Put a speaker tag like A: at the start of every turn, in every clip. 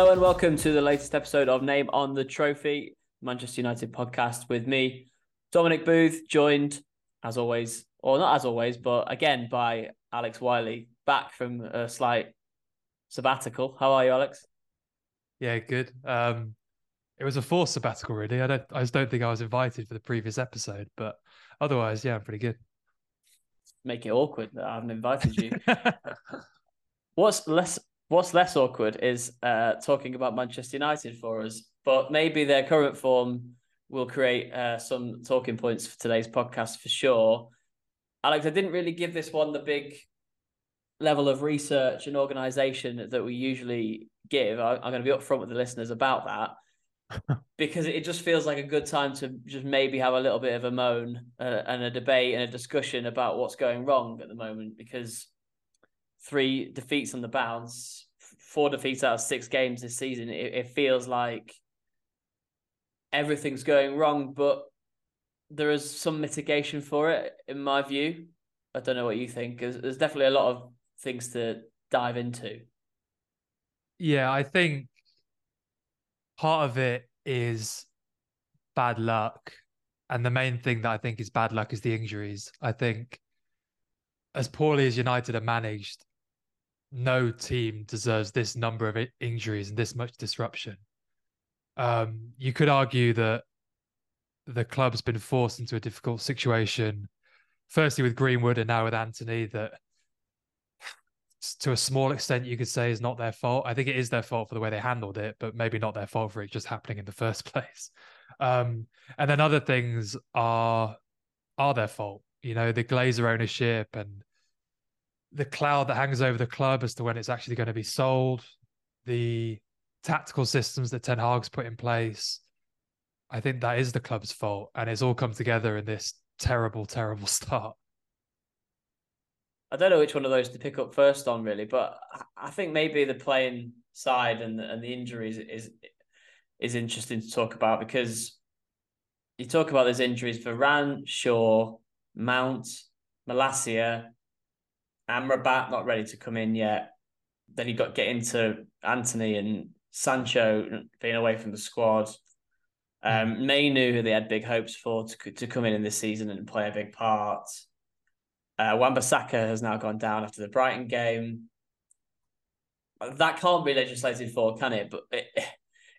A: Hello and welcome to the latest episode of Name on the Trophy, Manchester United podcast with me, Dominic Booth, joined as always, or not as always, but again by Alex Wylie, back from a slight sabbatical. How are you, Alex?
B: Yeah, good. Um, it was a forced sabbatical, really. I don't, I just don't think I was invited for the previous episode, but otherwise, yeah, I'm pretty good.
A: Make it awkward that I haven't invited you. what's less, what's less awkward is uh, talking about Manchester United for us, but maybe their current form will create uh, some talking points for today's podcast for sure. Alex, I didn't really give this one the big level of research and organization that we usually give. I, am going to be upfront with the listeners about that because it just feels like a good time to just maybe have a little bit of a moan uh, and a debate and a discussion about what's going wrong at the moment because three defeats on the bounce, four defeats out of six games this season, it, it feels like everything's going wrong, but there is some mitigation for it, in my view. I don't know what you think. There's, there's definitely a lot of things to dive into.
B: Yeah, I think part of it is bad luck. And the main thing that I think is bad luck is the injuries. I think as poorly as United are managed, no team deserves this number of injuries and this much disruption. Um, you could argue that the club's been forced into a difficult situation, firstly with Greenwood and now with Antony, that to a small extent you could say is not their fault. I think it is their fault for the way they handled it, but maybe not their fault for it just happening in the first place. Um, and then other things are are their fault. You know, the Glazer ownership and the cloud that hangs over the club as to when it's actually going to be sold, the tactical systems that Ten Hag's put in place. I think that is the club's fault, and it's all come together in this terrible, terrible start.
A: I don't know which one of those to pick up first on, really, but I think maybe the playing side and the, and the injuries is is interesting to talk about because you talk about those injuries: Varane, Shaw, Mount, Malacia, Amrabat not ready to come in yet. Then you got get into Antony and Sancho being away from the squad. Um, mm. Mainoo, who they had big hopes for to to come in in this season and play a big part. Uh, Wan-Bissaka has now gone down after the Brighton game. That can't be legislated for, can it? But it,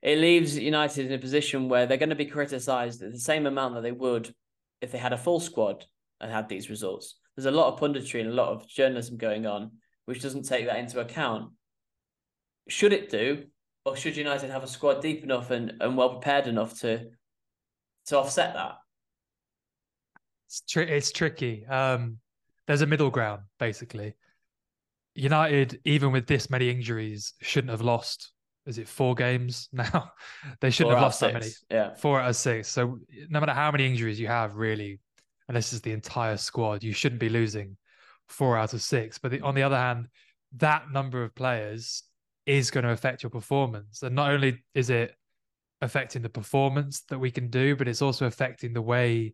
A: it leaves United in a position where they're going to be criticised the same amount that they would if they had a full squad and had these results there's a lot of punditry and a lot of journalism going on, which doesn't take that into account. Should it do, or should United have a squad deep enough and, and well prepared enough to to offset that?
B: It's, tri- it's tricky. Um, there's a middle ground, basically. United, even with this many injuries, shouldn't have lost. Is it four games now? they shouldn't four have lost that many.
A: Yeah,
B: four out of six. So no matter how many injuries you have, really, and this is the entire squad, you shouldn't be losing four out of six. But the, on the other hand, that number of players is going to affect your performance. And not only is it affecting the performance that we can do, but it's also affecting the way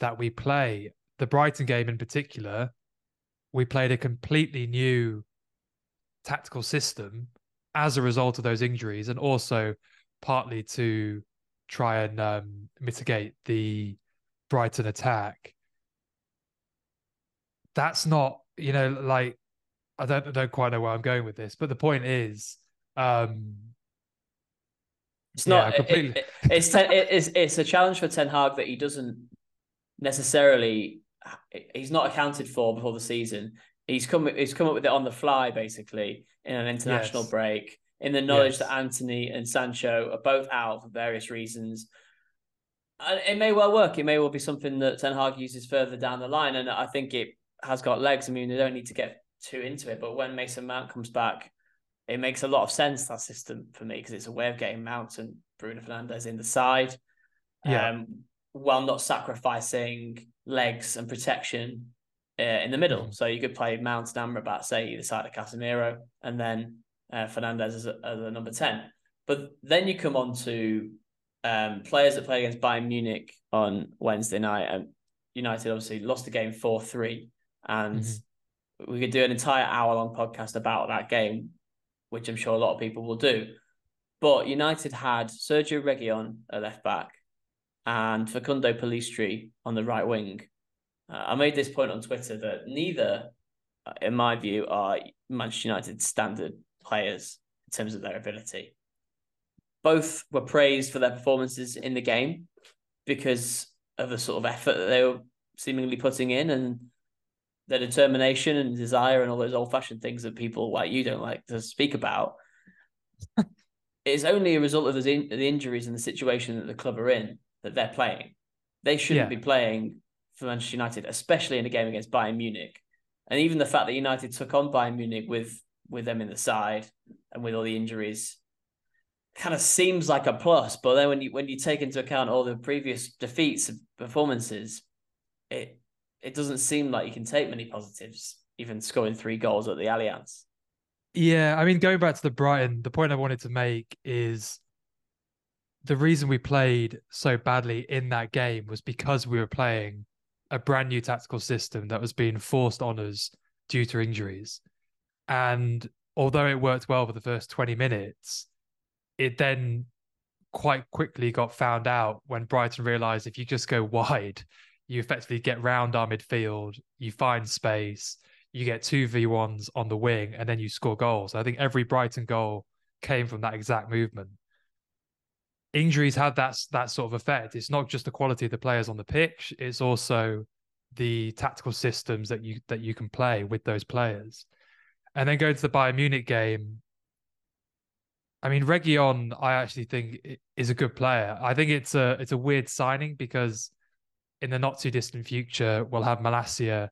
B: that we play. The Brighton game in particular, we played a completely new tactical system as a result of those injuries, and also partly to try and um, mitigate the Brighton attack. That's not, you know, like I don't I don't quite know where I'm going with this, but the point is, um,
A: it's yeah, not completely. It, it, it's ten, it, it's it's a challenge for Ten Hag that he doesn't necessarily. He's not accounted for before the season. He's come. He's come up with it on the fly, basically, in an international yes. break, in the knowledge yes. that Antony and Sancho are both out for various reasons it may well work. It may well be something that Ten Hag uses further down the line, and I think it has got legs. I mean, they don't need to get too into it, but when Mason Mount comes back, it makes a lot of sense that system for me because it's a way of getting Mount and Bruno Fernandes in the side, yeah. um, while not sacrificing legs and protection uh, in the middle. Mm. So you could play Mount and Amrabat, say either side of Casemiro, and then uh, Fernandes as a, as a number ten. But then you come on to um, players that played against Bayern Munich on Wednesday night, and United obviously lost the game four three, and mm-hmm. we could do an entire hour long podcast about that game, which I'm sure a lot of people will do. But United had Sergio Reguilon at left back and Facundo Pellistri on the right wing. Uh, I made this point on Twitter that neither, uh, in my view, are Manchester United standard players in terms of their ability. Both were praised for their performances in the game because of the sort of effort that they were seemingly putting in and their determination and desire and all those old fashioned things that people like you don't like to speak about. it's only a result of the, in- the injuries and the situation that the club are in that they're playing. They shouldn't yeah. be playing for Manchester United, especially in a game against Bayern Munich. And even the fact that United took on Bayern Munich with with them in the side and with all the injuries kind of seems like a plus. But then when you when you take into account all the previous defeats and performances, it it doesn't seem like you can take many positives, even scoring three goals at the Allianz.
B: Yeah, I mean, going back to the Brighton, the point I wanted to make is the reason we played so badly in that game was because we were playing a brand new tactical system that was being forced on us due to injuries. And although it worked well for the first 20 minutes, it then quite quickly got found out when Brighton realized if you just go wide, you effectively get round our midfield, you find space, you get two V1s on the wing, and then you score goals. I think every Brighton goal came from that exact movement injuries have that that sort of effect. It's not just the quality of the players on the pitch; it's also the tactical systems that you that you can play with those players. And then going to the Bayern Munich game, I mean, Reguilon, I actually think is a good player. I think it's a it's a weird signing because in the not too distant future we'll have Malacia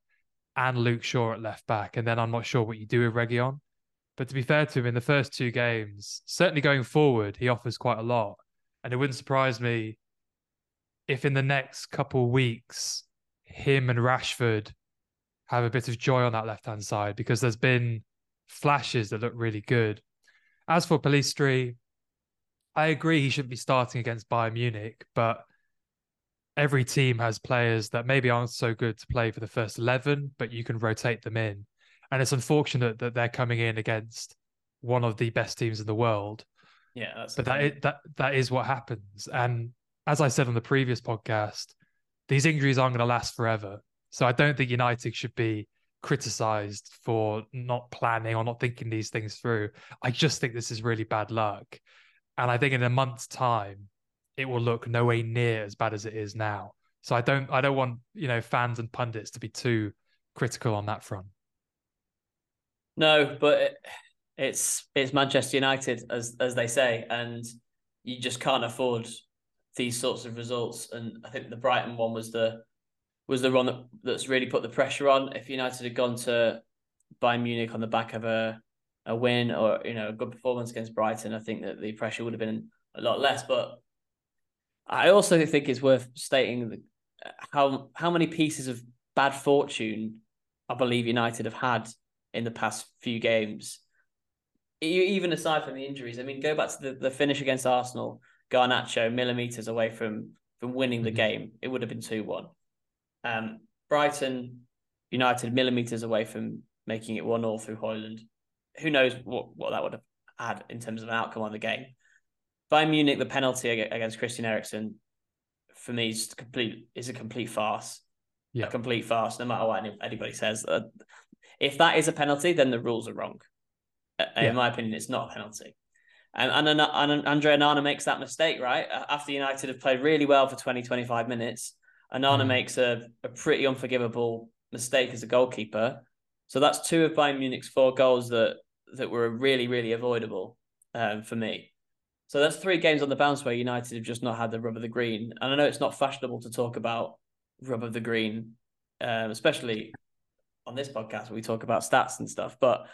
B: and Luke Shaw at left back, and then I'm not sure what you do with Reguilon. But to be fair to him, in the first two games, certainly going forward, he offers quite a lot. And it wouldn't surprise me if in the next couple weeks, him and Rashford have a bit of joy on that left hand side because there's been flashes that look really good. As for Pellistri, I agree he shouldn't be starting against Bayern Munich, but every team has players that maybe aren't so good to play for the first 11, but you can rotate them in. And it's unfortunate that they're coming in against one of the best teams in the world.
A: Yeah, that's
B: but that is, that that is what happens. And as I said on the previous podcast, these injuries aren't going to last forever. So I don't think United should be criticized for not planning or not thinking these things through. I just think this is really bad luck. And I think in a month's time, it will look nowhere near as bad as it is now. So I don't I don't want, you know, fans and pundits to be too critical on that front.
A: No, but it, it's it's Manchester United as as they say, and you just can't afford these sorts of results. And I think the Brighton one was the was the one that, that's really put the pressure on. If United had gone to Bayern Munich on the back of a a win or you know a good performance against Brighton, I think that the pressure would have been a lot less. But I also think it's worth stating how how many pieces of bad fortune I believe United have had in the past few games even aside from the injuries, I mean, go back to the, the finish against Arsenal, Garnacho millimeters away from from winning the mm-hmm. game. It would have been two one. Um, Brighton United millimeters away from making it one all through Højlund. Who knows what, what that would have had in terms of an outcome on the game. Bayern Munich, the penalty against Christian Eriksen, for me is complete is a complete farce. Yeah. A complete farce, no matter what anybody says. Uh, if that is a penalty, then the rules are wrong. Uh, in my opinion, it's not a penalty. And, and, and Andre Onana makes that mistake, right? After United have played really well for 20, 25 minutes, Onana mm. makes a, a pretty unforgivable mistake as a goalkeeper. So that's two of Bayern Munich's four goals that that were really, really avoidable um, for me. So that's three games on the bounce where United have just not had the rub of the green. And I know it's not fashionable to talk about rub of the green, um, especially on this podcast where we talk about stats and stuff. But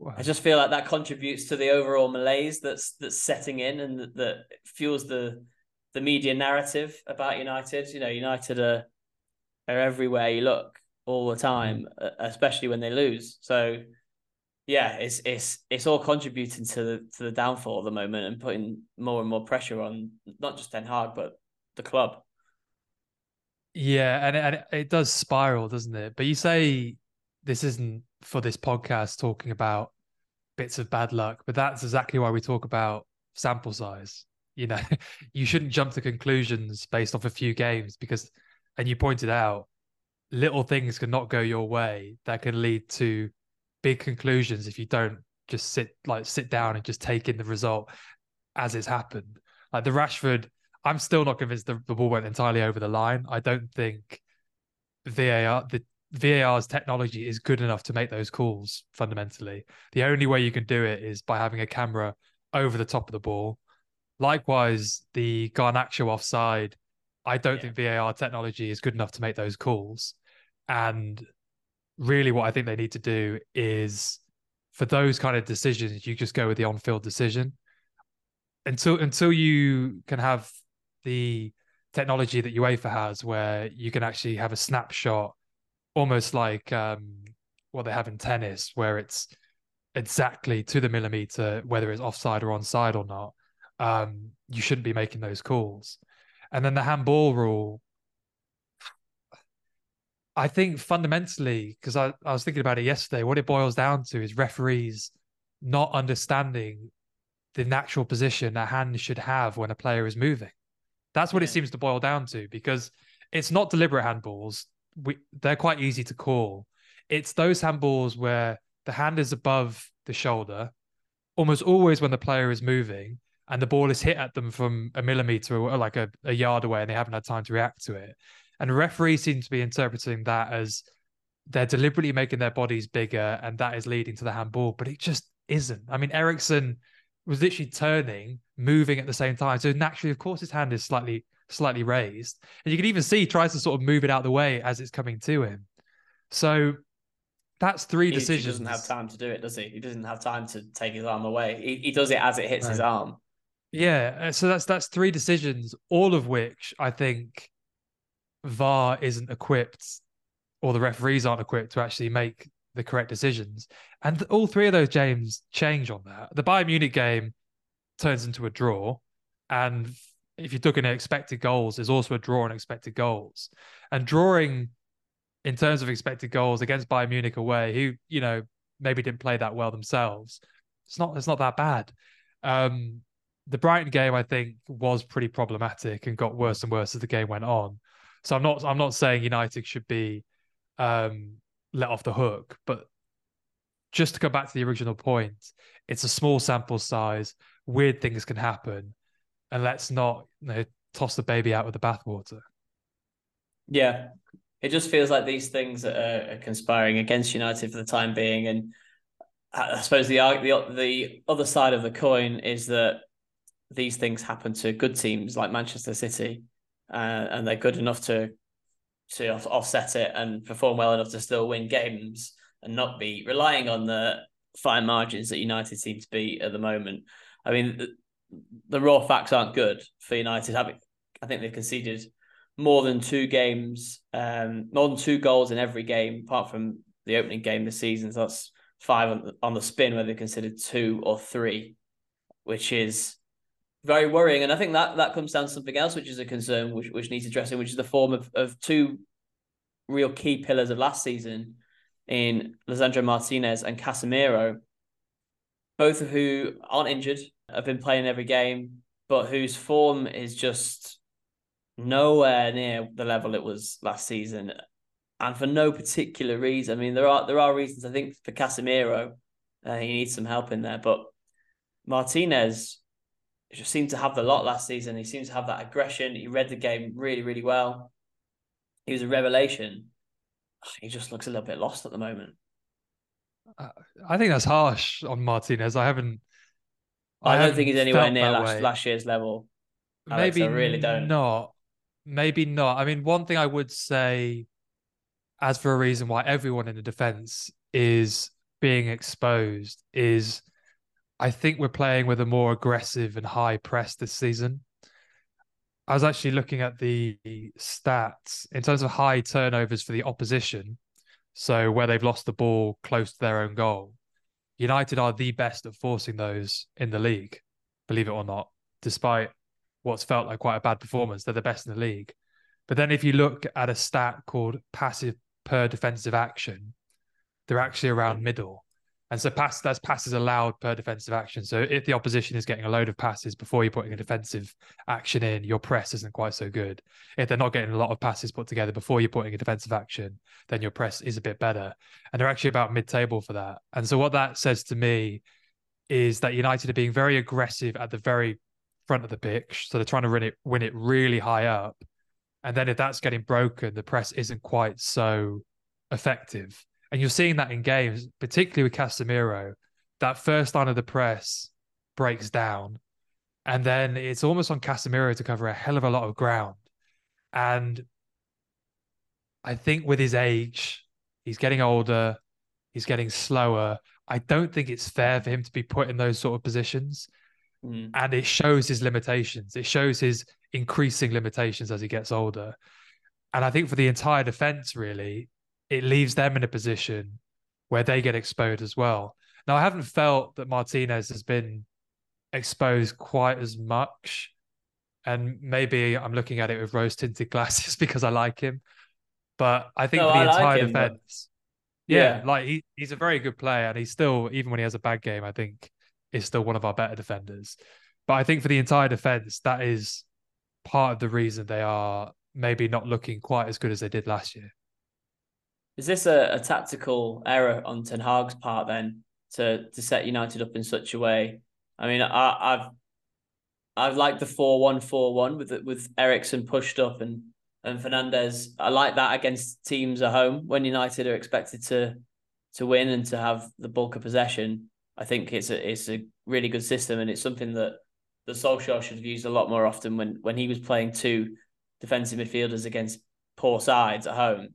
A: Wow. I just feel like that contributes to the overall malaise that's that's setting in and that, that fuels the the media narrative about United. You know, United are are everywhere you look all the time, mm. especially when they lose. So yeah, it's it's it's all contributing to the to the downfall at the moment and putting more and more pressure on not just Ten Hag but the club.
B: Yeah, and it, and it does spiral, doesn't it? But you say this isn't for this podcast talking about bits of bad luck, but that's exactly why we talk about sample size. You know, you shouldn't jump to conclusions based off a few games because, and you pointed out, little things can not go your way that can lead to big conclusions if you don't just sit like sit down and just take in the result as it's happened. Like the Rashford, I'm still not convinced the, the ball went entirely over the line. I don't think VAR the VAR's technology is good enough to make those calls fundamentally. The only way you can do it is by having a camera over the top of the ball. Likewise, the Garnacho offside, I don't yeah. think VAR technology is good enough to make those calls. And really, what I think they need to do is for those kind of decisions, you just go with the on-field decision until until you can have the technology that UEFA has, where you can actually have a snapshot, almost like um, what they have in tennis, where it's exactly to the millimeter whether it's offside or onside or not. Um, you shouldn't be making those calls. And then the handball rule, I think fundamentally, because I, I was thinking about it yesterday, what it boils down to is referees not understanding the natural position a hand should have when a player is moving. That's what yeah. it seems to boil down to because it's not deliberate handballs. We, they're quite easy to call. It's those handballs where the hand is above the shoulder, almost always when the player is moving, and the ball is hit at them from a millimeter or like a, a yard away, and they haven't had time to react to it. And referees seem to be interpreting that as they're deliberately making their bodies bigger, and that is leading to the handball. But it just isn't. I mean, Eriksen was literally turning, moving at the same time. So naturally, of course, his hand is slightly slightly raised, and you can even see he tries to sort of move it out of the way as it's coming to him. So that's three
A: he,
B: decisions.
A: He doesn't have time to do it, does he? He doesn't have time to take his arm away. He, he does it as it hits right. his arm.
B: Yeah, uh, so that's that's three decisions, all of which I think VAR isn't equipped, or the referees aren't equipped to actually make the correct decisions. And all three of those games change on that. The Bayern Munich game turns into a draw, and if you're looking at expected goals, there's also a draw on expected goals. And drawing in terms of expected goals against Bayern Munich away, who you know maybe didn't play that well themselves, it's not it's not that bad. Um, the Brighton game, I think, was pretty problematic and got worse and worse as the game went on. So I'm not I'm not saying United should be um, let off the hook, but just to go back to the original point, it's a small sample size. Weird things can happen, and let's not you know, toss the baby out with the bathwater.
A: Yeah, it just feels like these things are, are conspiring against United for the time being, and I suppose the the the other side of the coin is that these things happen to good teams like Manchester City, uh, and they're good enough to to offset it and perform well enough to still win games and not be relying on the fine margins that United seem to be at the moment. I mean, the, the raw facts aren't good for United. Having, I think they've conceded more than two games, um, more than two goals in every game, apart from the opening game this season. So that's five on the, on the spin, where they considered two or three, which is very worrying. And I think that that comes down to something else, which is a concern, which which needs addressing, which is the form of of two real key pillars of last season in Lisandro Martinez and Casemiro, both of who aren't injured, have been playing every game, but whose form is just nowhere near the level it was last season, and for no particular reason. I mean, there are there are reasons. I think for Casemiro, uh, he needs some help in there, but Martinez just seemed to have the lot last season. He seems to have that aggression. He read the game really, really well. He was a revelation. He just looks a little bit lost at the moment.
B: Uh, I think that's harsh on Martinez. I haven't.
A: I, I don't think he's anywhere near last, last year's level. Alex, Maybe I really don't.
B: Not. Maybe not. I mean, one thing I would say, as for a reason why everyone in the defense is being exposed, is I think we're playing with a more aggressive and high press this season. I was actually looking at the stats in terms of high turnovers for the opposition. So where they've lost the ball close to their own goal. United are the best at forcing those in the league, believe it or not, despite what's felt like quite a bad performance. They're the best in the league. But then if you look at a stat called passes per defensive action, they're actually around middle. And so pass that's passes allowed per defensive action. So if the opposition is getting a load of passes before you're putting a defensive action in, your press isn't quite so good. If they're not getting a lot of passes put together before you're putting a defensive action, then your press is a bit better. And they're actually about mid-table for that. And so what that says to me is that United are being very aggressive at the very front of the pitch. So they're trying to win it win it really high up. And then if that's getting broken, the press isn't quite so effective. And you're seeing that in games, particularly with Casemiro. That first line of the press breaks down. And then it's almost on Casemiro to cover a hell of a lot of ground. And I think with his age, he's getting older, he's getting slower. I don't think it's fair for him to be put in those sort of positions. Mm. And it shows his limitations. It shows his increasing limitations as he gets older. And I think for the entire defense, really, it leaves them in a position where they get exposed as well. Now, I haven't felt that Martinez has been exposed quite as much. And maybe I'm looking at it with rose tinted glasses because I like him. But I think no, the I entire like him, defense, but... yeah, yeah, like he, he's a very good player. And he's still, even when he has a bad game, I think is still one of our better defenders. But I think for the entire defense, that is part of the reason they are maybe not looking quite as good as they did last year.
A: Is this a, a tactical error on Ten Hag's part then to to set United up in such a way? I mean, I, have I've liked the four one four one with with Eriksen pushed up and and Fernandes. I like that against teams at home when United are expected to to win and to have the bulk of possession. I think it's a it's a really good system and it's something that the Solskjaer should have used a lot more often when when he was playing two defensive midfielders against poor sides at home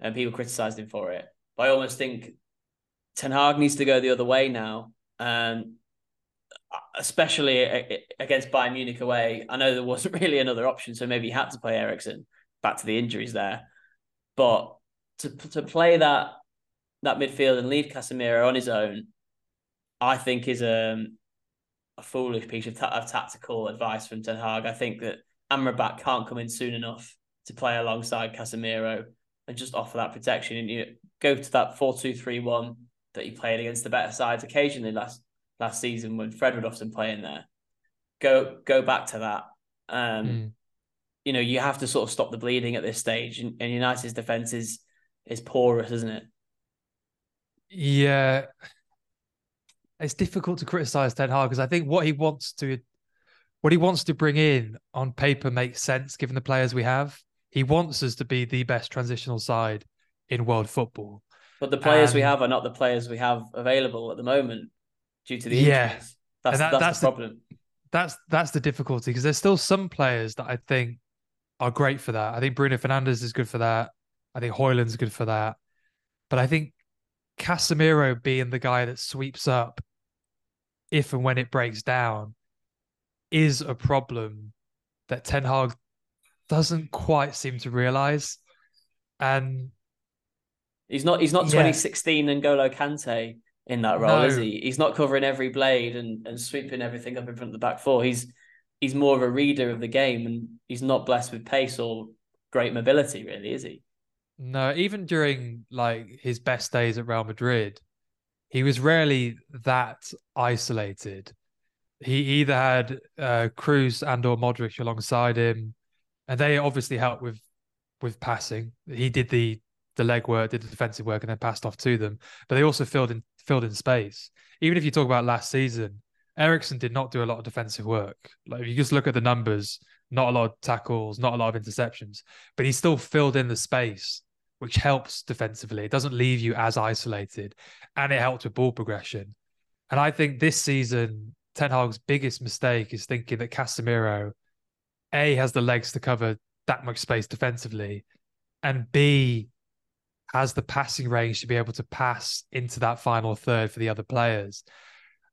A: and people criticised him for it. But I almost think Ten Hag needs to go the other way now, um, especially against Bayern Munich away. I know there wasn't really another option, so maybe he had to play Eriksen. Back to the injuries there, but to to play that that midfield and leave Casemiro on his own, I think is a um, a foolish piece of, ta- of tactical advice from Ten Hag. I think that Amrabat can't come in soon enough to play alongside Casemiro and just offer that protection. And you go to that four two three one that he played against the better sides occasionally last last season when Fred would often play in there. Go go back to that. Um, mm. You know, you have to sort of stop the bleeding at this stage, and, and United's defense is is porous, isn't it?
B: Yeah, it's difficult to criticize Ten Hag because I think what he wants to what he wants to bring in on paper makes sense given the players we have. He wants us to be the best transitional side in world football.
A: But the players we have are not the players we have available at the moment due to the injuries. Yeah. That's, that, that's, that's, the problem.
B: The, that's that's the difficulty because there's still some players that I think are great for that. I think Bruno Fernandes is good for that. I think Højlund's good for that. But I think Casemiro being the guy that sweeps up if and when it breaks down is a problem that Ten Hag doesn't quite seem to realize. And
A: he's not he's not yeah. 2016 N'Golo Kante in that role, no. is he? He's not covering every blade and, and sweeping everything up in front of the back four. He's he's more of a reader of the game and he's not blessed with pace or great mobility, really, is he?
B: No, even during like his best days at Real Madrid, he was rarely that isolated. He either had uh, Kroos and or Modric alongside him, and they obviously helped with with passing. He did the the leg work, did the defensive work, and then passed off to them. But they also filled in filled in space. Even if you talk about last season, Eriksen did not do a lot of defensive work. Like if you just look at the numbers, not a lot of tackles, not a lot of interceptions, but he still filled in the space, which helps defensively. It doesn't leave you as isolated, and it helped with ball progression. And I think this season, Ten Hag's biggest mistake is thinking that Casemiro a has the legs to cover that much space defensively, and B has the passing range to be able to pass into that final third for the other players.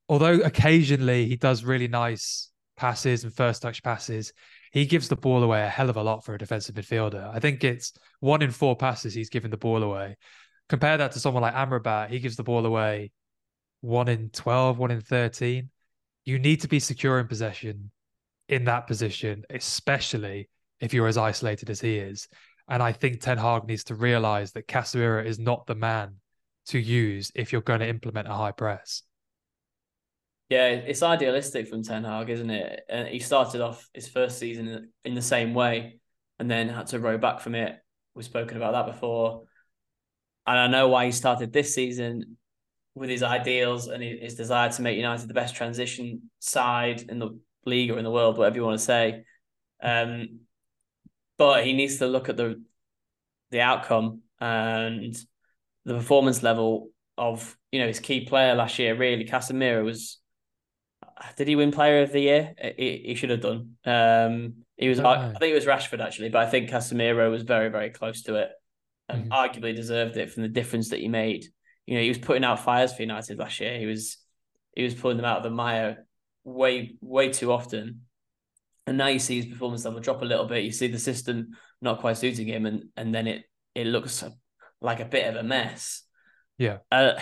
B: Although occasionally he does really nice passes and first touch passes, he gives the ball away a hell of a lot for a defensive midfielder. I think it's one in four passes he's given the ball away. Compare that to someone like Amrabat, he gives the ball away one in 12, one in 13. You need to be secure in possession in that position, especially if you're as isolated as he is. And I think Ten Hag needs to realize that Casemiro is not the man to use if you're going to implement a high press.
A: Yeah, it's idealistic from Ten Hag, isn't it? And he started off his first season in the same way, and then had to row back from it. We've spoken about that before, and I know why he started this season with his ideals and his desire to make United the best transition side in the league or in the world, whatever you want to say. Um, but he needs to look at the the outcome and the performance level of you know his key player last year. Really, Casemiro was. Did he win Player of the Year? He, he should have done. Um, he was. I, I think it was Rashford actually, but I think Casemiro was very very close to it, and mm-hmm. arguably deserved it from the difference that he made. You know, he was putting out fires for United last year. He was he was pulling them out of the mire way way too often. And now you see his performance level drop a little bit. You see the system not quite suiting him, and and then it it looks like a bit of a mess.
B: Yeah.
A: Uh,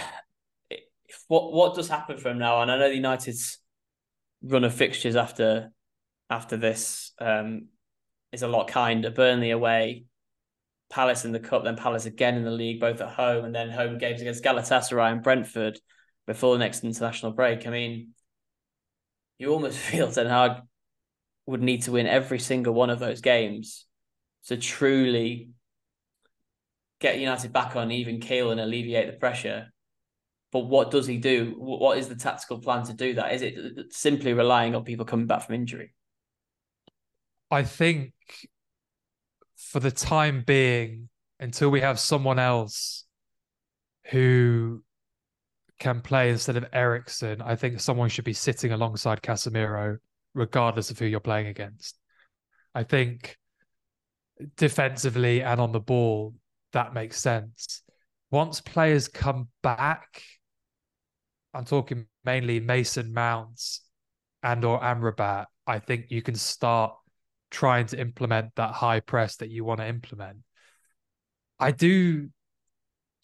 A: what what does happen from now on? I know the United's run of fixtures after after this um, is a lot kinder. Burnley away, Palace in the cup, then Palace again in the league, both at home, and then home games against Galatasaray and Brentford before the next international break. I mean, you almost feel Ten Hag would need to win every single one of those games to truly get United back on even keel and alleviate the pressure. But what does he do? What is the tactical plan to do that? Is it simply relying on people coming back from injury?
B: I think for the time being, until we have someone else who can play instead of Eriksen, I think someone should be sitting alongside Casemiro, regardless of who you're playing against. I think defensively and on the ball, that makes sense. Once players come back, I'm talking mainly Mason Mounts and or Amrabat, I think you can start trying to implement that high press that you want to implement. I do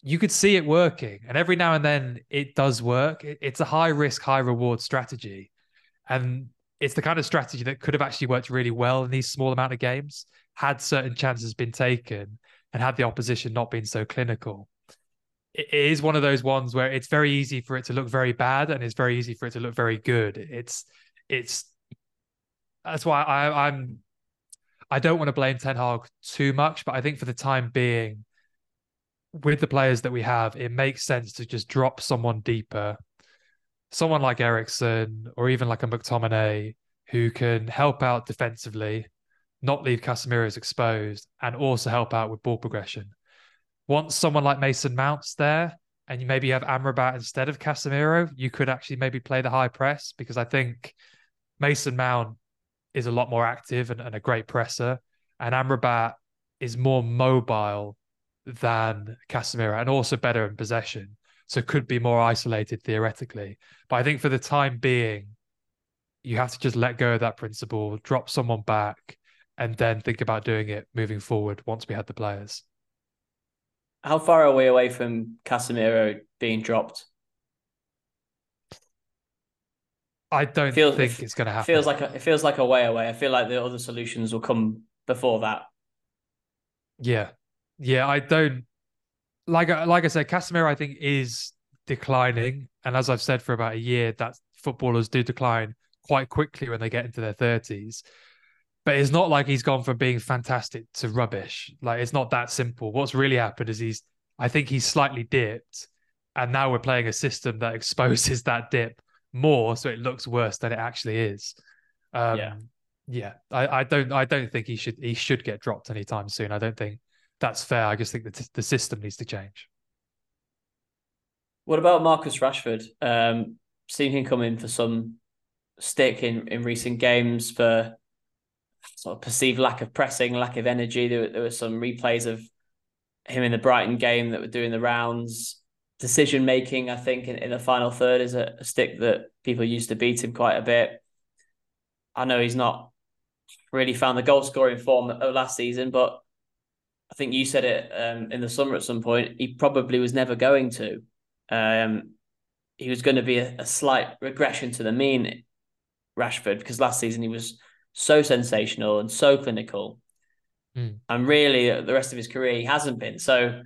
B: you could see it working and every now and then it does work it's a high risk high reward strategy and it's the kind of strategy that could have actually worked really well in these small amount of games had certain chances been taken and had the opposition not been so clinical. It is one of those ones where it's very easy for it to look very bad and it's very easy for it to look very good. It's it's that's why I, I'm I don't want to blame Ten Hag too much, but I think for the time being, with the players that we have, it makes sense to just drop someone deeper, someone like Eriksen or even like a McTominay who can help out defensively not leave Casemiro's exposed, and also help out with ball progression. Once someone like Mason Mounts there, and you maybe have Amrabat instead of Casemiro, you could actually maybe play the high press because I think Mason Mount is a lot more active and, and a great presser, and Amrabat is more mobile than Casemiro and also better in possession. So could be more isolated theoretically. But I think for the time being, you have to just let go of that principle, drop someone back, and then think about doing it moving forward once we had the players.
A: How far are we away from Casemiro being dropped?
B: I don't feels, think it's going to happen.
A: Feels like a, it feels like a way away. I feel like the other solutions will come before that.
B: Yeah, yeah. I don't like like I said, Casemiro. I think is declining, and as I've said for about a year, that footballers do decline quite quickly when they get into their thirties but it's not like he's gone from being fantastic to rubbish. Like it's not that simple. What's really happened is he's, I think he's slightly dipped, and now we're playing a system that exposes that dip more, so it looks worse than it actually is. Um, yeah, yeah. I, I don't, I don't think he should, he should get dropped anytime soon. I don't think that's fair. I just think that the system needs to change.
A: What about Marcus Rashford? Um, seen him come in for some stick in in recent games for sort of perceived lack of pressing, lack of energy. There, there were some replays of him in the Brighton game that were doing the rounds. Decision making, I think, in, in the final third is a, a stick that people used to beat him quite a bit. I know he's not really found the goal scoring form of last season, but I think you said it um, in the summer at some point. He probably was never going to. Um, he was going to be a, a, slight regression to the mean, Rashford, because last season he was so sensational and so clinical. Mm. And really, uh, the rest of his career, he hasn't been. So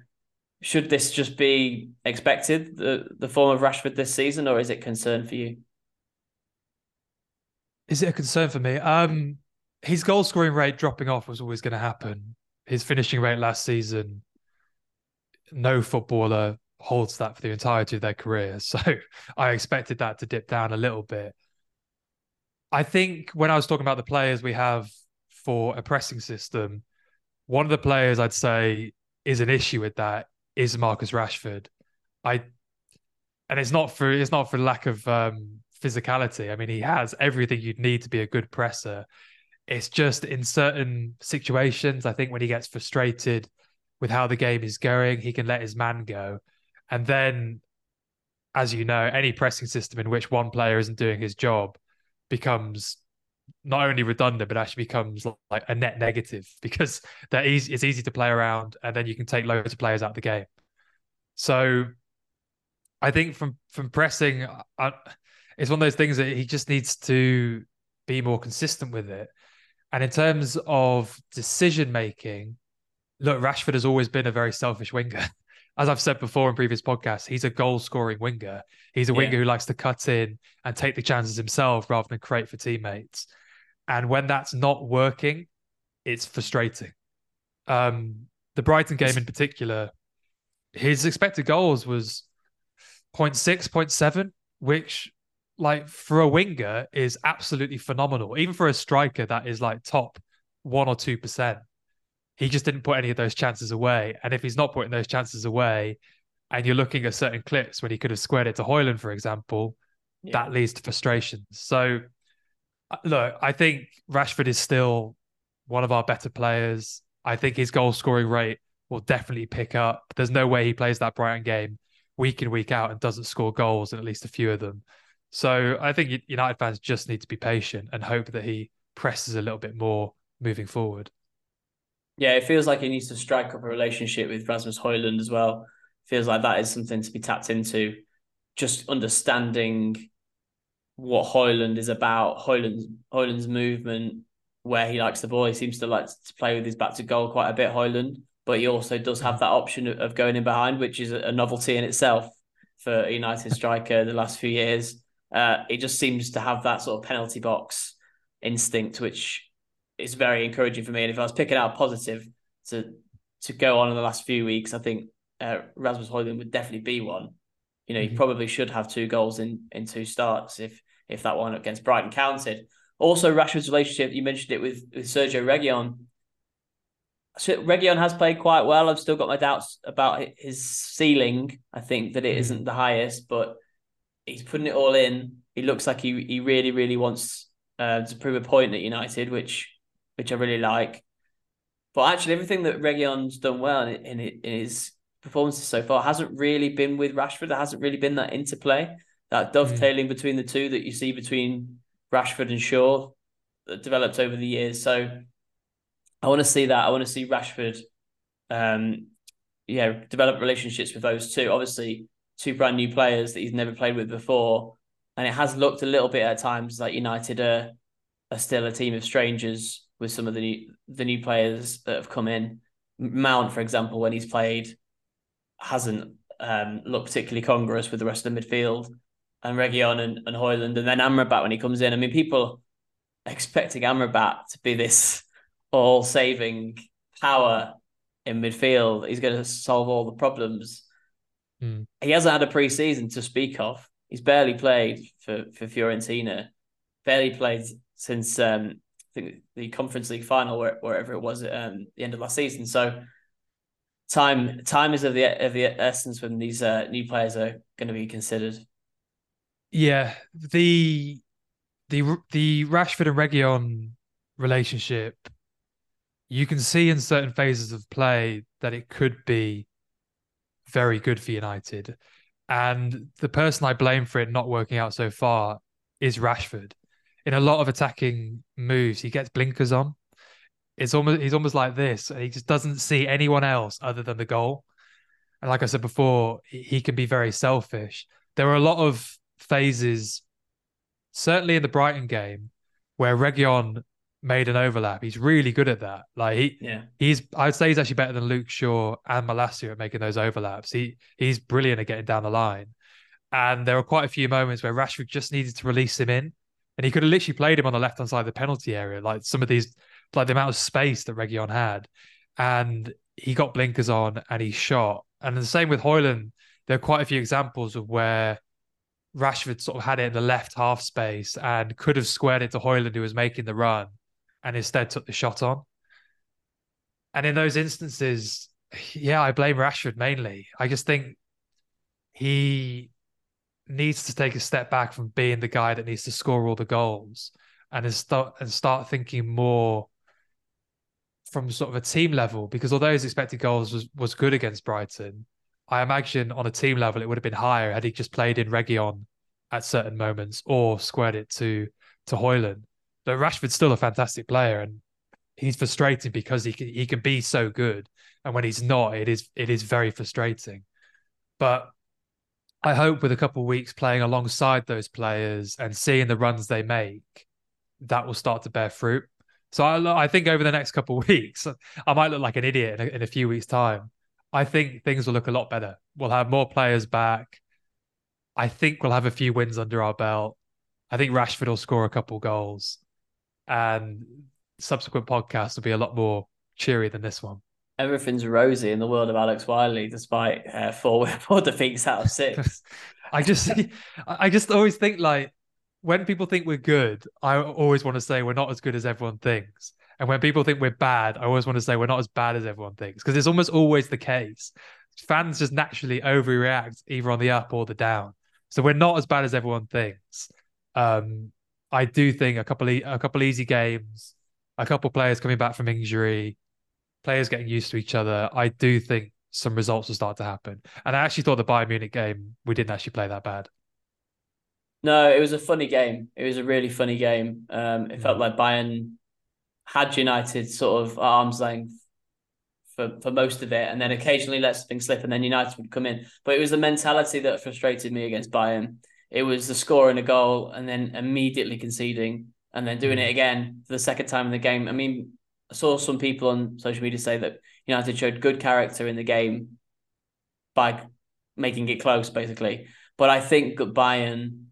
A: should this just be expected the the form of Rashford this season, or is it concern for you?
B: Is it a concern for me? Um, his goal scoring rate dropping off was always going to happen. His finishing rate last season, no footballer holds that for the entirety of their career. So I expected that to dip down a little bit. I think when I was talking about the players we have for a pressing system, one of the players I'd say is an issue with that is Marcus Rashford. I and it's not for it's not for lack of um, physicality. I mean, he has everything you'd need to be a good presser. It's just in certain situations, I think when he gets frustrated with how the game is going, he can let his man go. And then, as you know, any pressing system in which one player isn't doing his job becomes not only redundant but actually becomes like a net negative because they're easy it's easy to play around and then you can take loads of players out of the game so i think from from pressing I, it's one of those things that he just needs to be more consistent with it and in terms of decision making look rashford has always been a very selfish winger as I've said before in previous podcasts, he's a goal scoring winger. He's a winger who likes to cut in and take the chances himself rather than create for teammates. And when that's not working, it's frustrating. Um, the Brighton game in particular, his expected goals was 0.6, 0.7, which like for a winger is absolutely phenomenal. Even for a striker that is like top one or two percent. He just didn't put any of those chances away. And if he's not putting those chances away, and you're looking at certain clips when he could have squared it to Højlund, for example, yeah. that leads to frustration. So uh, look, I think Rashford is still one of our better players. I think his goal scoring rate will definitely pick up. There's no way he plays that Brighton game week in, week out and doesn't score goals in at least a few of them. So I think United fans just need to be patient and hope that he presses a little bit more moving forward.
A: Yeah, it feels like he needs to strike up a relationship with Rasmus Højlund as well. Feels like that is something to be tapped into. Just understanding what Højlund is about, Højlund's Højlund's movement, where he likes the ball. He seems to like to play with his back to goal quite a bit, Højlund, but he also does have that option of going in behind, which is a novelty in itself for a United striker the last few years. Uh, he just seems to have that sort of penalty box instinct, which is very encouraging for me. And if I was picking out positive to to go on in the last few weeks, I think uh, Rasmus Højlund would definitely be one. You know, mm-hmm. he probably should have two goals in in two starts if if that one against Brighton counted. Also, Rashford's relationship, you mentioned it with, with Sergio Reguilon. So Reguilon has played quite well. I've still got my doubts about his ceiling. I think that it mm. not the highest, but he's putting it all in. He looks like he he really, really wants uh, to prove a point at United, which which I really like. But actually, everything that Reguilon's done well in, in, in his performances so far hasn't really been with Rashford. There hasn't really been that interplay that dovetailing mm. between the two that you see between Rashford and Shaw that developed over the years. So I want to see that. I want to see Rashford, um, yeah, develop relationships with those two. Obviously, two brand new players that he's never played with before, and it has looked a little bit at times like United are, are still a team of strangers with some of the new the new players that have come in. Mount, for example, when he's played, hasn't um, looked particularly congruous with the rest of the midfield and Reguilon and, and Højlund, and then Amrabat when he comes in. I mean, people expecting Amrabat to be this all saving power in midfield. He's going to solve all the problems. Mm. He hasn't had a pre-season to speak of. He's barely played for, for Fiorentina, barely played since um, I think the Conference League final, where, wherever it was at um, the end of last season. So time time is of the of the essence when these uh, new players are going to be considered.
B: Yeah, the the the Rashford and Reguilon relationship, you can see in certain phases of play that it could be very good for United. And the person I blame for it not working out so far is Rashford. In a lot of attacking moves, he gets blinkers on. It's almost he's almost like this. He just doesn't see anyone else other than the goal. And like I said before, he can be very selfish. There are a lot of phases, certainly in the Brighton game, where Reguilon made an overlap. He's really good at that. Like he,
A: yeah,
B: he's I'd say he's actually better than Luke Shaw and Malacia at making those overlaps. He he's brilliant at getting down the line. And there were quite a few moments where Rashford just needed to release him in, and he could have literally played him on the left hand side of the penalty area. Like some of these, like the amount of space that Reguilon had, and he got blinkers on and he shot. And the same with Højlund. There are quite a few examples of where Rashford sort of had it in the left half space and could have squared it to Højlund, who was making the run, and instead took the shot on. And in those instances, yeah, I blame Rashford mainly. I just think he needs to take a step back from being the guy that needs to score all the goals and start and start thinking more from sort of a team level. Because although his expected goals was was good against Brighton, I imagine on a team level it would have been higher had he just played in Reguilon at certain moments or squared it to to Højlund. But Rashford's still a fantastic player and he's frustrating because he can he can be so good. And when he's not, it is it is very frustrating. But I hope with a couple of weeks playing alongside those players and seeing the runs they make, that will start to bear fruit. So I, I think over the next couple of weeks, I might look like an idiot in a, in a few weeks' time. I think things will look a lot better. We'll have more players back. I think we'll have a few wins under our belt. I think Rashford will score a couple goals, and subsequent podcasts will be a lot more cheery than this one.
A: Everything's rosy in the world of Alex Wylie, despite uh, four four defeats out of six.
B: I just, I just always think like when people think we're good, I always want to say we're not as good as everyone thinks. And when people think we're bad, I always want to say we're not as bad as everyone thinks because it's almost always the case. Fans just naturally overreact either on the up or the down. So we're not as bad as everyone thinks. Um, I do think a couple of, a couple easy games, a couple players coming back from injury, players getting used to each other. I do think some results will start to happen. And I actually thought the Bayern Munich game we didn't actually play that bad.
A: No, it was a funny game. It was a really funny game. Um, it felt like Bayern had United sort of arm's length for, for most of it, and then occasionally let things slip, and then United would come in. But it was the mentality that frustrated me against Bayern. It was the scoring a goal and then immediately conceding, and then doing it mm. again for the second time in the game. I mean, I saw some people on social media say that United showed good character in the game by making it close, basically. But I think that Bayern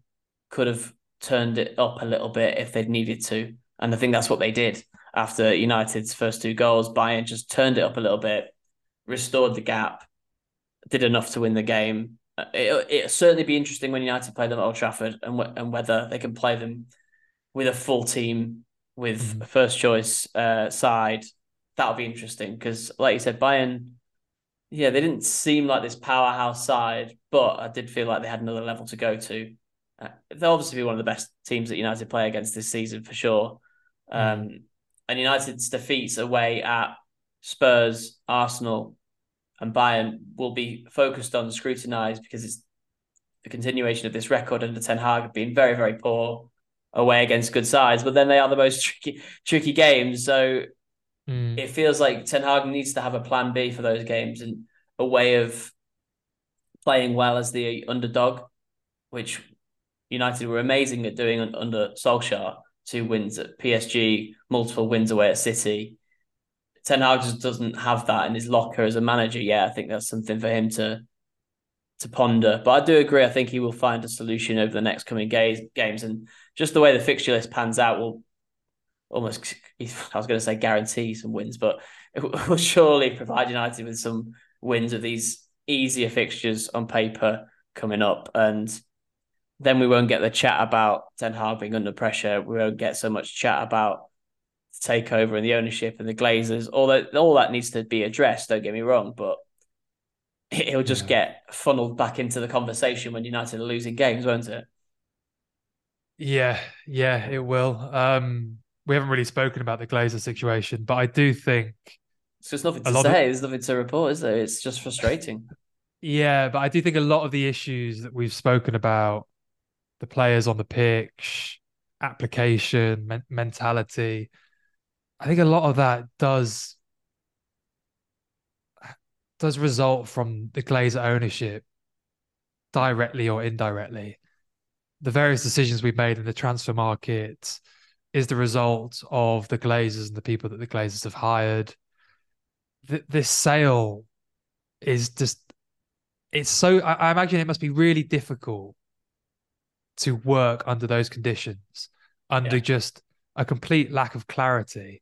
A: could have turned it up a little bit if they'd needed to. And I think that's what they did after United's first two goals. Bayern just turned it up a little bit, restored the gap, did enough to win the game. It, it'll certainly be interesting when United play them at Old Trafford and, and whether they can play them with a full team, with mm-hmm. a first choice uh, side. That'll be interesting because, like you said, Bayern, yeah, they didn't seem like this powerhouse side, but I did feel like they had another level to go to. Uh, they'll obviously be one of the best teams that United play against this season for sure. Mm. Um, and United's defeats away at Spurs, Arsenal, and Bayern will be focused on, scrutinised because it's the continuation of this record under Ten Hag being very, very poor away against good sides. But then they are the most tricky, tricky games. So mm. it feels like Ten Hag needs to have a plan B for those games and a way of playing well as the underdog, which United were amazing at doing under Solskjaer. Two wins at PSG, multiple wins away at City. Ten Hag just doesn't have that in his locker as a manager yet. I think that's something for him to to ponder. But I do agree. I think he will find a solution over the next coming games. Games and just the way the fixture list pans out will almost. I was going to say guarantee some wins, but it will surely provide United with some wins of these easier fixtures on paper coming up and then we won't get the chat about Ten Hag being under pressure. We won't get so much chat about the takeover and the ownership and the Glazers. All that all that needs to be addressed. Don't get me wrong, but it'll just yeah. get funneled back into the conversation when United are losing games, won't it?
B: Yeah, yeah, it will. Um, we haven't really spoken about the Glazer situation, but I do think
A: it's just nothing to say. Of... There's nothing to report, is there? It's just frustrating.
B: yeah, but I do think a lot of the issues that we've spoken about the players on the pitch, application, men- mentality. I think a lot of that does does result from the Glazer ownership directly or indirectly. The various decisions we've made in the transfer market, is the result of the Glazers and the people that the Glazers have hired. Th- this sale is just it's so I, I imagine it must be really difficult to work under those conditions, under yeah. just a complete lack of clarity.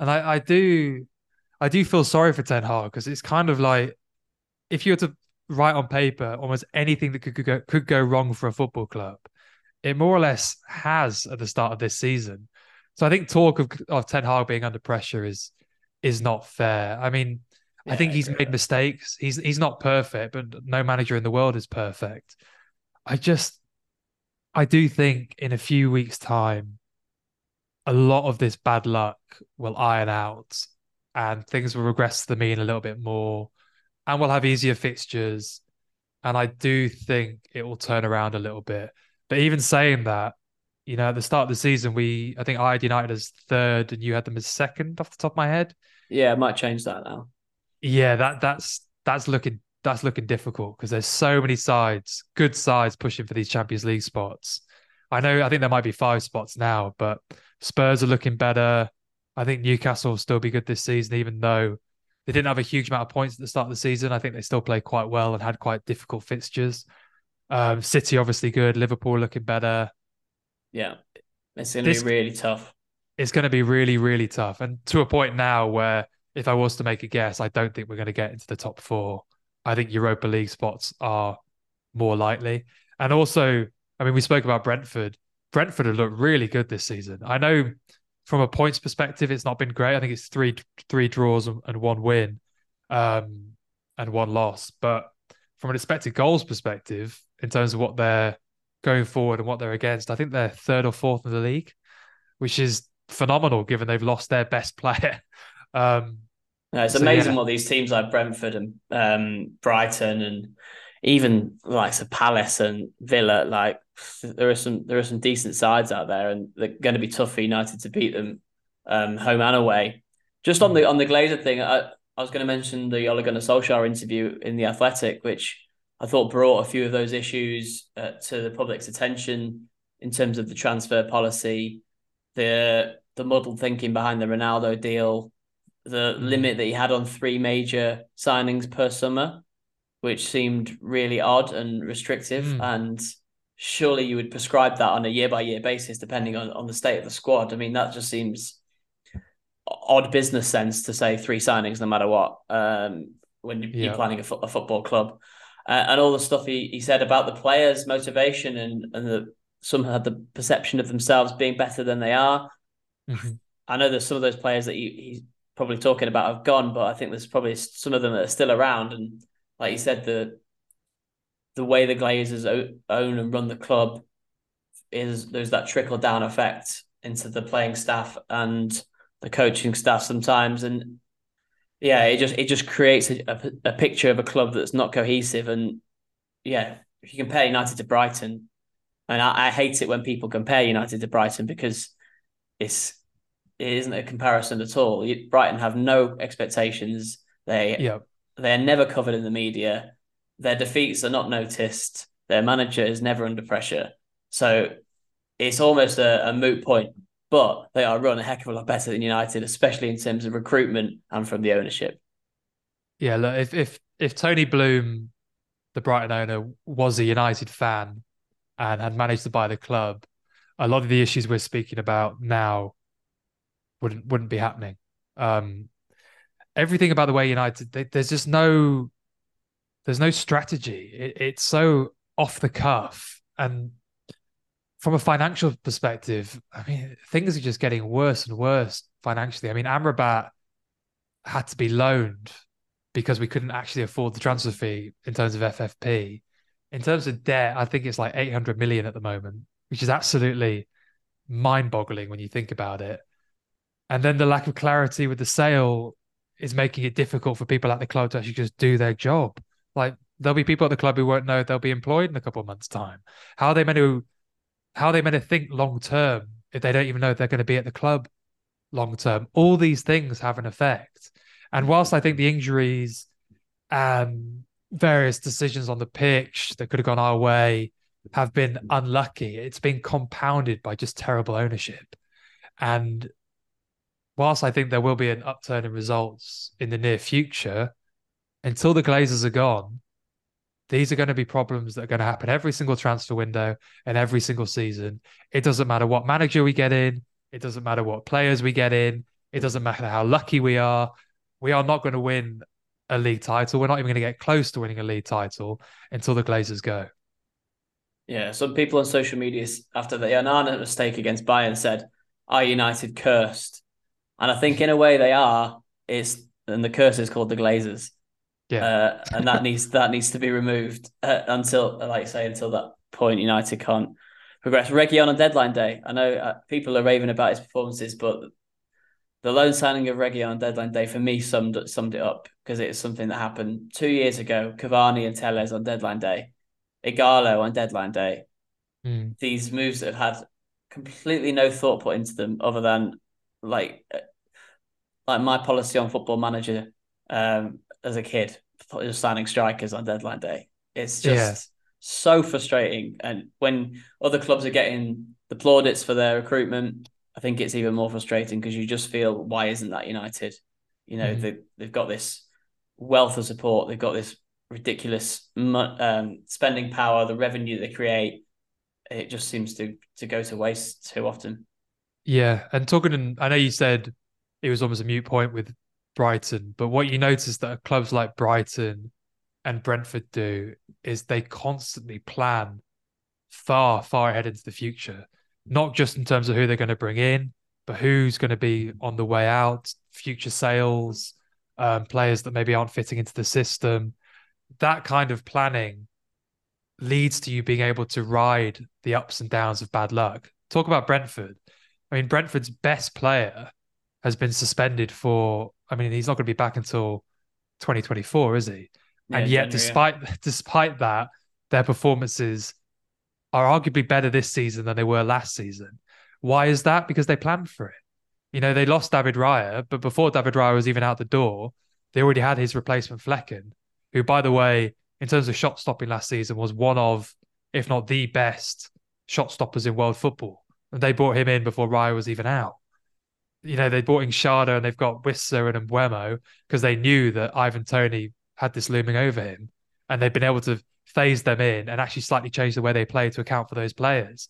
B: And I, I do I do feel sorry for Ten Hag because it's kind of like if you were to write on paper almost anything that could, could go could go wrong for a football club, it more or less has at the start of this season. So I think talk of, of Ten Hag being under pressure is is not fair. I mean, yeah, I think he's made mistakes. He's he's not perfect, but no manager in the world is perfect. I just I do think in a few weeks' time, a lot of this bad luck will iron out and things will regress to the mean a little bit more and we'll have easier fixtures. And I do think it will turn around a little bit. But even saying that, you know, at the start of the season, we I think I had United as third and you had them as second off the top of my head.
A: Yeah, I might change that now.
B: Yeah, that that's that's looking that's looking difficult because there's so many sides, good sides pushing for these Champions League spots. I know I think there might be five spots now, but Spurs are looking better. I think Newcastle will still be good this season, even though they didn't have a huge amount of points at the start of the season. I think they still played quite well and had quite difficult fixtures. Um, City obviously good, Liverpool looking better.
A: Yeah, it's going to be really tough.
B: It's going to be really, really tough, and to a point now where if I was to make a guess, I don't think we're going to get into the top four. I think Europa League spots are more likely, and also, I mean, we spoke about Brentford. Brentford have looked really good this season. I know from a points perspective, it's not been great. I think it's three three draws and one win, um, and one loss. But from an expected goals perspective, in terms of what they're going forward and what they're against, I think they're third or fourth in the league, which is phenomenal given they've lost their best player. Um,
A: no, it's so amazing yeah. what these teams like Brentford and um, Brighton and even like the Palace and Villa, like there are some there are some decent sides out there, and they're going to be tough for United to beat them, um, home and away. Just on the on the Glazer thing, I, I was going to mention the Ole Gunnar Solskjaer interview in the Athletic, which I thought brought a few of those issues uh, to the public's attention in terms of the transfer policy, the the muddled thinking behind the Ronaldo deal, the mm. limit that he had on three major signings per summer which seemed really odd and restrictive. Mm. And surely you would prescribe that on a year by year basis, depending on, on the state of the squad. I mean, that just seems odd business sense to say three signings no matter what um, when you're yeah. planning a, fo- a, football club. Uh, and all the stuff he, he said about the players' motivation and, and the, some had the perception of themselves being better than they are. Mm-hmm. I know there's some of those players that he, he's probably talking about have gone, but I think there's probably some of them that are still around. And like you said, the the way the Glazers own and run the club is there's that trickle down effect into the playing staff and the coaching staff sometimes, and yeah, it just it just creates a, a, a picture of a club that's not cohesive. And yeah, if you compare United to Brighton, and I, I hate it when people compare United to Brighton because it's it isn't a comparison at all. Brighton have no expectations. They
B: yep.
A: They're never covered in the media. Their defeats are not noticed. Their manager is never under pressure. So it's almost a, a moot point. But they are run a heck of a lot better than United, especially in terms of recruitment and from the ownership.
B: Yeah, look, if if if Tony Bloom, the Brighton owner, was a United fan and had managed to buy the club, a lot of the issues we're speaking about now wouldn't wouldn't be happening. Um, everything about the way United, they, there's just no, there's no strategy. It, it's so off the cuff, and from a financial perspective, I mean, things are just getting worse and worse financially. I mean, Amrabat had to be loaned because we couldn't actually afford the transfer fee in terms of FFP. In terms of debt, I think it's like 800 million at the moment, which is absolutely mind boggling when you think about it. And then the lack of clarity with the sale is making it difficult for people at the club to actually just do their job. Like there'll be people at the club who won't know they'll be employed in a couple of months' time. How are they meant to how are they meant to think long term if they don't even know they're going to be at the club long term? All these things have an effect. And whilst I think the injuries and various decisions on the pitch that could have gone our way have been unlucky, it's been compounded by just terrible ownership. And whilst I think there will be an upturn in results in the near future, until the Glazers are gone, these are going to be problems that are going to happen every single transfer window and every single season. It doesn't matter what manager we get in, it doesn't matter what players we get in, it doesn't matter how lucky we are. We are not going to win a league title. We're not even going to get close to winning a league title until the Glazers go.
A: Yeah, some people on social media after the Onana mistake against Bayern said, "Are United cursed?" And I think in a way they are. It's and the curse is called the Glazers.
B: Yeah,
A: uh, and that needs that needs to be removed uh, until, like I say, until that point, United can't progress. Reguilón on a deadline day. I know uh, people are raving about his performances, but the loan signing of Reguilón on deadline day for me summed summed it up because it's something that happened two years ago. Cavani and Telles on deadline day, Ighalo on deadline day.
B: Mm.
A: These moves that have had completely no thought put into them, other than like uh, like my policy on Football Manager um, as a kid, just signing strikers on deadline day. It's just yeah. so frustrating. And when other clubs are getting the plaudits for their recruitment, I think it's even more frustrating because you just feel, why isn't that United? You know, mm-hmm. they, they've got this wealth of support, they've got this ridiculous um, spending power, the revenue they create. It just seems to to go to waste too often.
B: Yeah, and talking, and I know you said it was almost a mute point with Brighton. But what you notice that clubs like Brighton and Brentford do is they constantly plan far, far ahead into the future, not just in terms of who they're going to bring in, but who's going to be on the way out, future sales, um, players that maybe aren't fitting into the system. That kind of planning leads to you being able to ride the ups and downs of bad luck. Talk about Brentford. I mean, Brentford's best player has been suspended for I mean, he's not going to be back until 2024, is he? Yeah, and yet, January, despite yeah. despite that, their performances are arguably better this season than they were last season. Why is that? Because they planned for it. You know, they lost David Raya, but before David Raya was even out the door, they already had his replacement Flekken, who, by the way, in terms of shot stopping last season, was one of, if not the best shot stoppers in world football. And they brought him in before Raya was even out you know, they brought in Schade and they've got Wissa and Mbeumo because they knew that Ivan Toney had this looming over him. And they've been able to phase them in and actually slightly change the way they play to account for those players.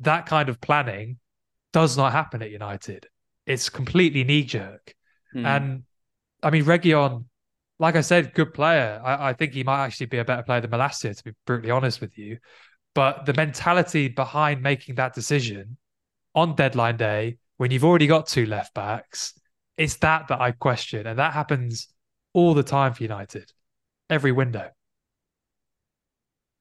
B: That kind of planning does not happen at United. It's completely knee jerk. Mm. And I mean, Reguilón, like I said, good player. I, I, think he might actually be a better player than Malacia, to be brutally honest with you. But the mentality behind making that decision on deadline day when you've already got two left backs, it's that that I question. And that happens all the time for United, every window.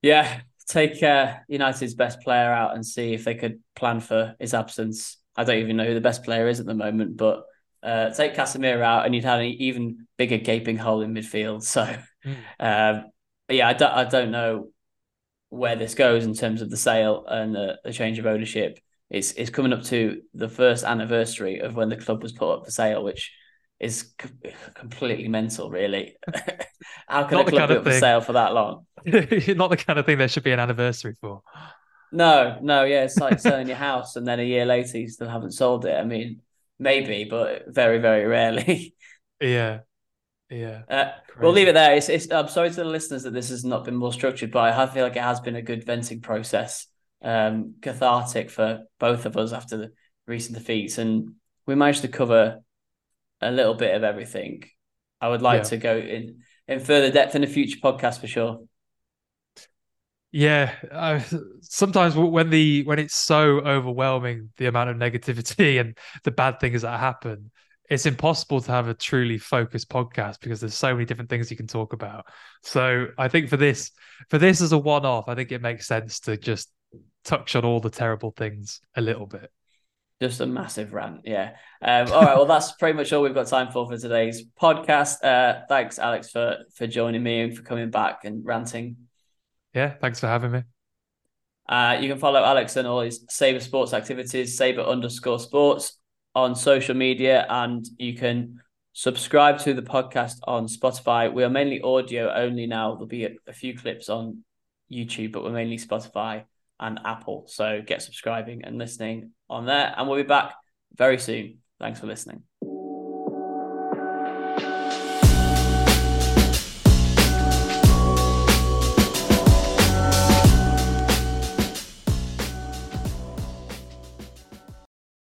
A: Yeah, take uh, United's best player out and see if they could plan for his absence. I don't even know who the best player is at the moment, but uh, take Casemiro out and you'd have an even bigger gaping hole in midfield. So, mm. um, yeah, I don't, I don't know where this goes in terms of the sale and uh, the change of ownership it's it's coming up to the first anniversary of when the club was put up for sale, which is c- completely mental, really. How can Not a club be up for sale for that long?
B: Not the kind of thing there should be an anniversary for.
A: No, no, yeah, it's like selling your house and then a year later you still haven't sold it. I mean, maybe, but very, very rarely.
B: Yeah, yeah.
A: Uh, we'll leave it there. It's, it's, I'm sorry to the listeners that this has not been more structured, but I feel like it has been a good venting process um, cathartic for both of us after the recent defeats, and we managed to cover a little bit of everything. I would like yeah. to go in in further depth in a future podcast for sure.
B: Yeah, uh, sometimes when the when it's so overwhelming, the amount of negativity and the bad things that happen, it's impossible to have a truly focused podcast because there's so many different things you can talk about. So I think for this, for this as a one-off, I think it makes sense to just touch on all the terrible things a little bit.
A: Just a massive rant, yeah. Um, all right, well, that's pretty much all we've got time for for today's podcast. Uh, thanks, Alex, for for joining me and for coming back and ranting.
B: Yeah, thanks for having me.
A: Uh, you can follow Alex and all his Sabr Sports activities, Sabre underscore Sports on social media, and you can subscribe to the podcast on Spotify. We are mainly audio only now. There'll be a, a few clips on YouTube, but we're mainly Spotify and Apple. So get subscribing and listening on there. And we'll be back very soon. Thanks for listening.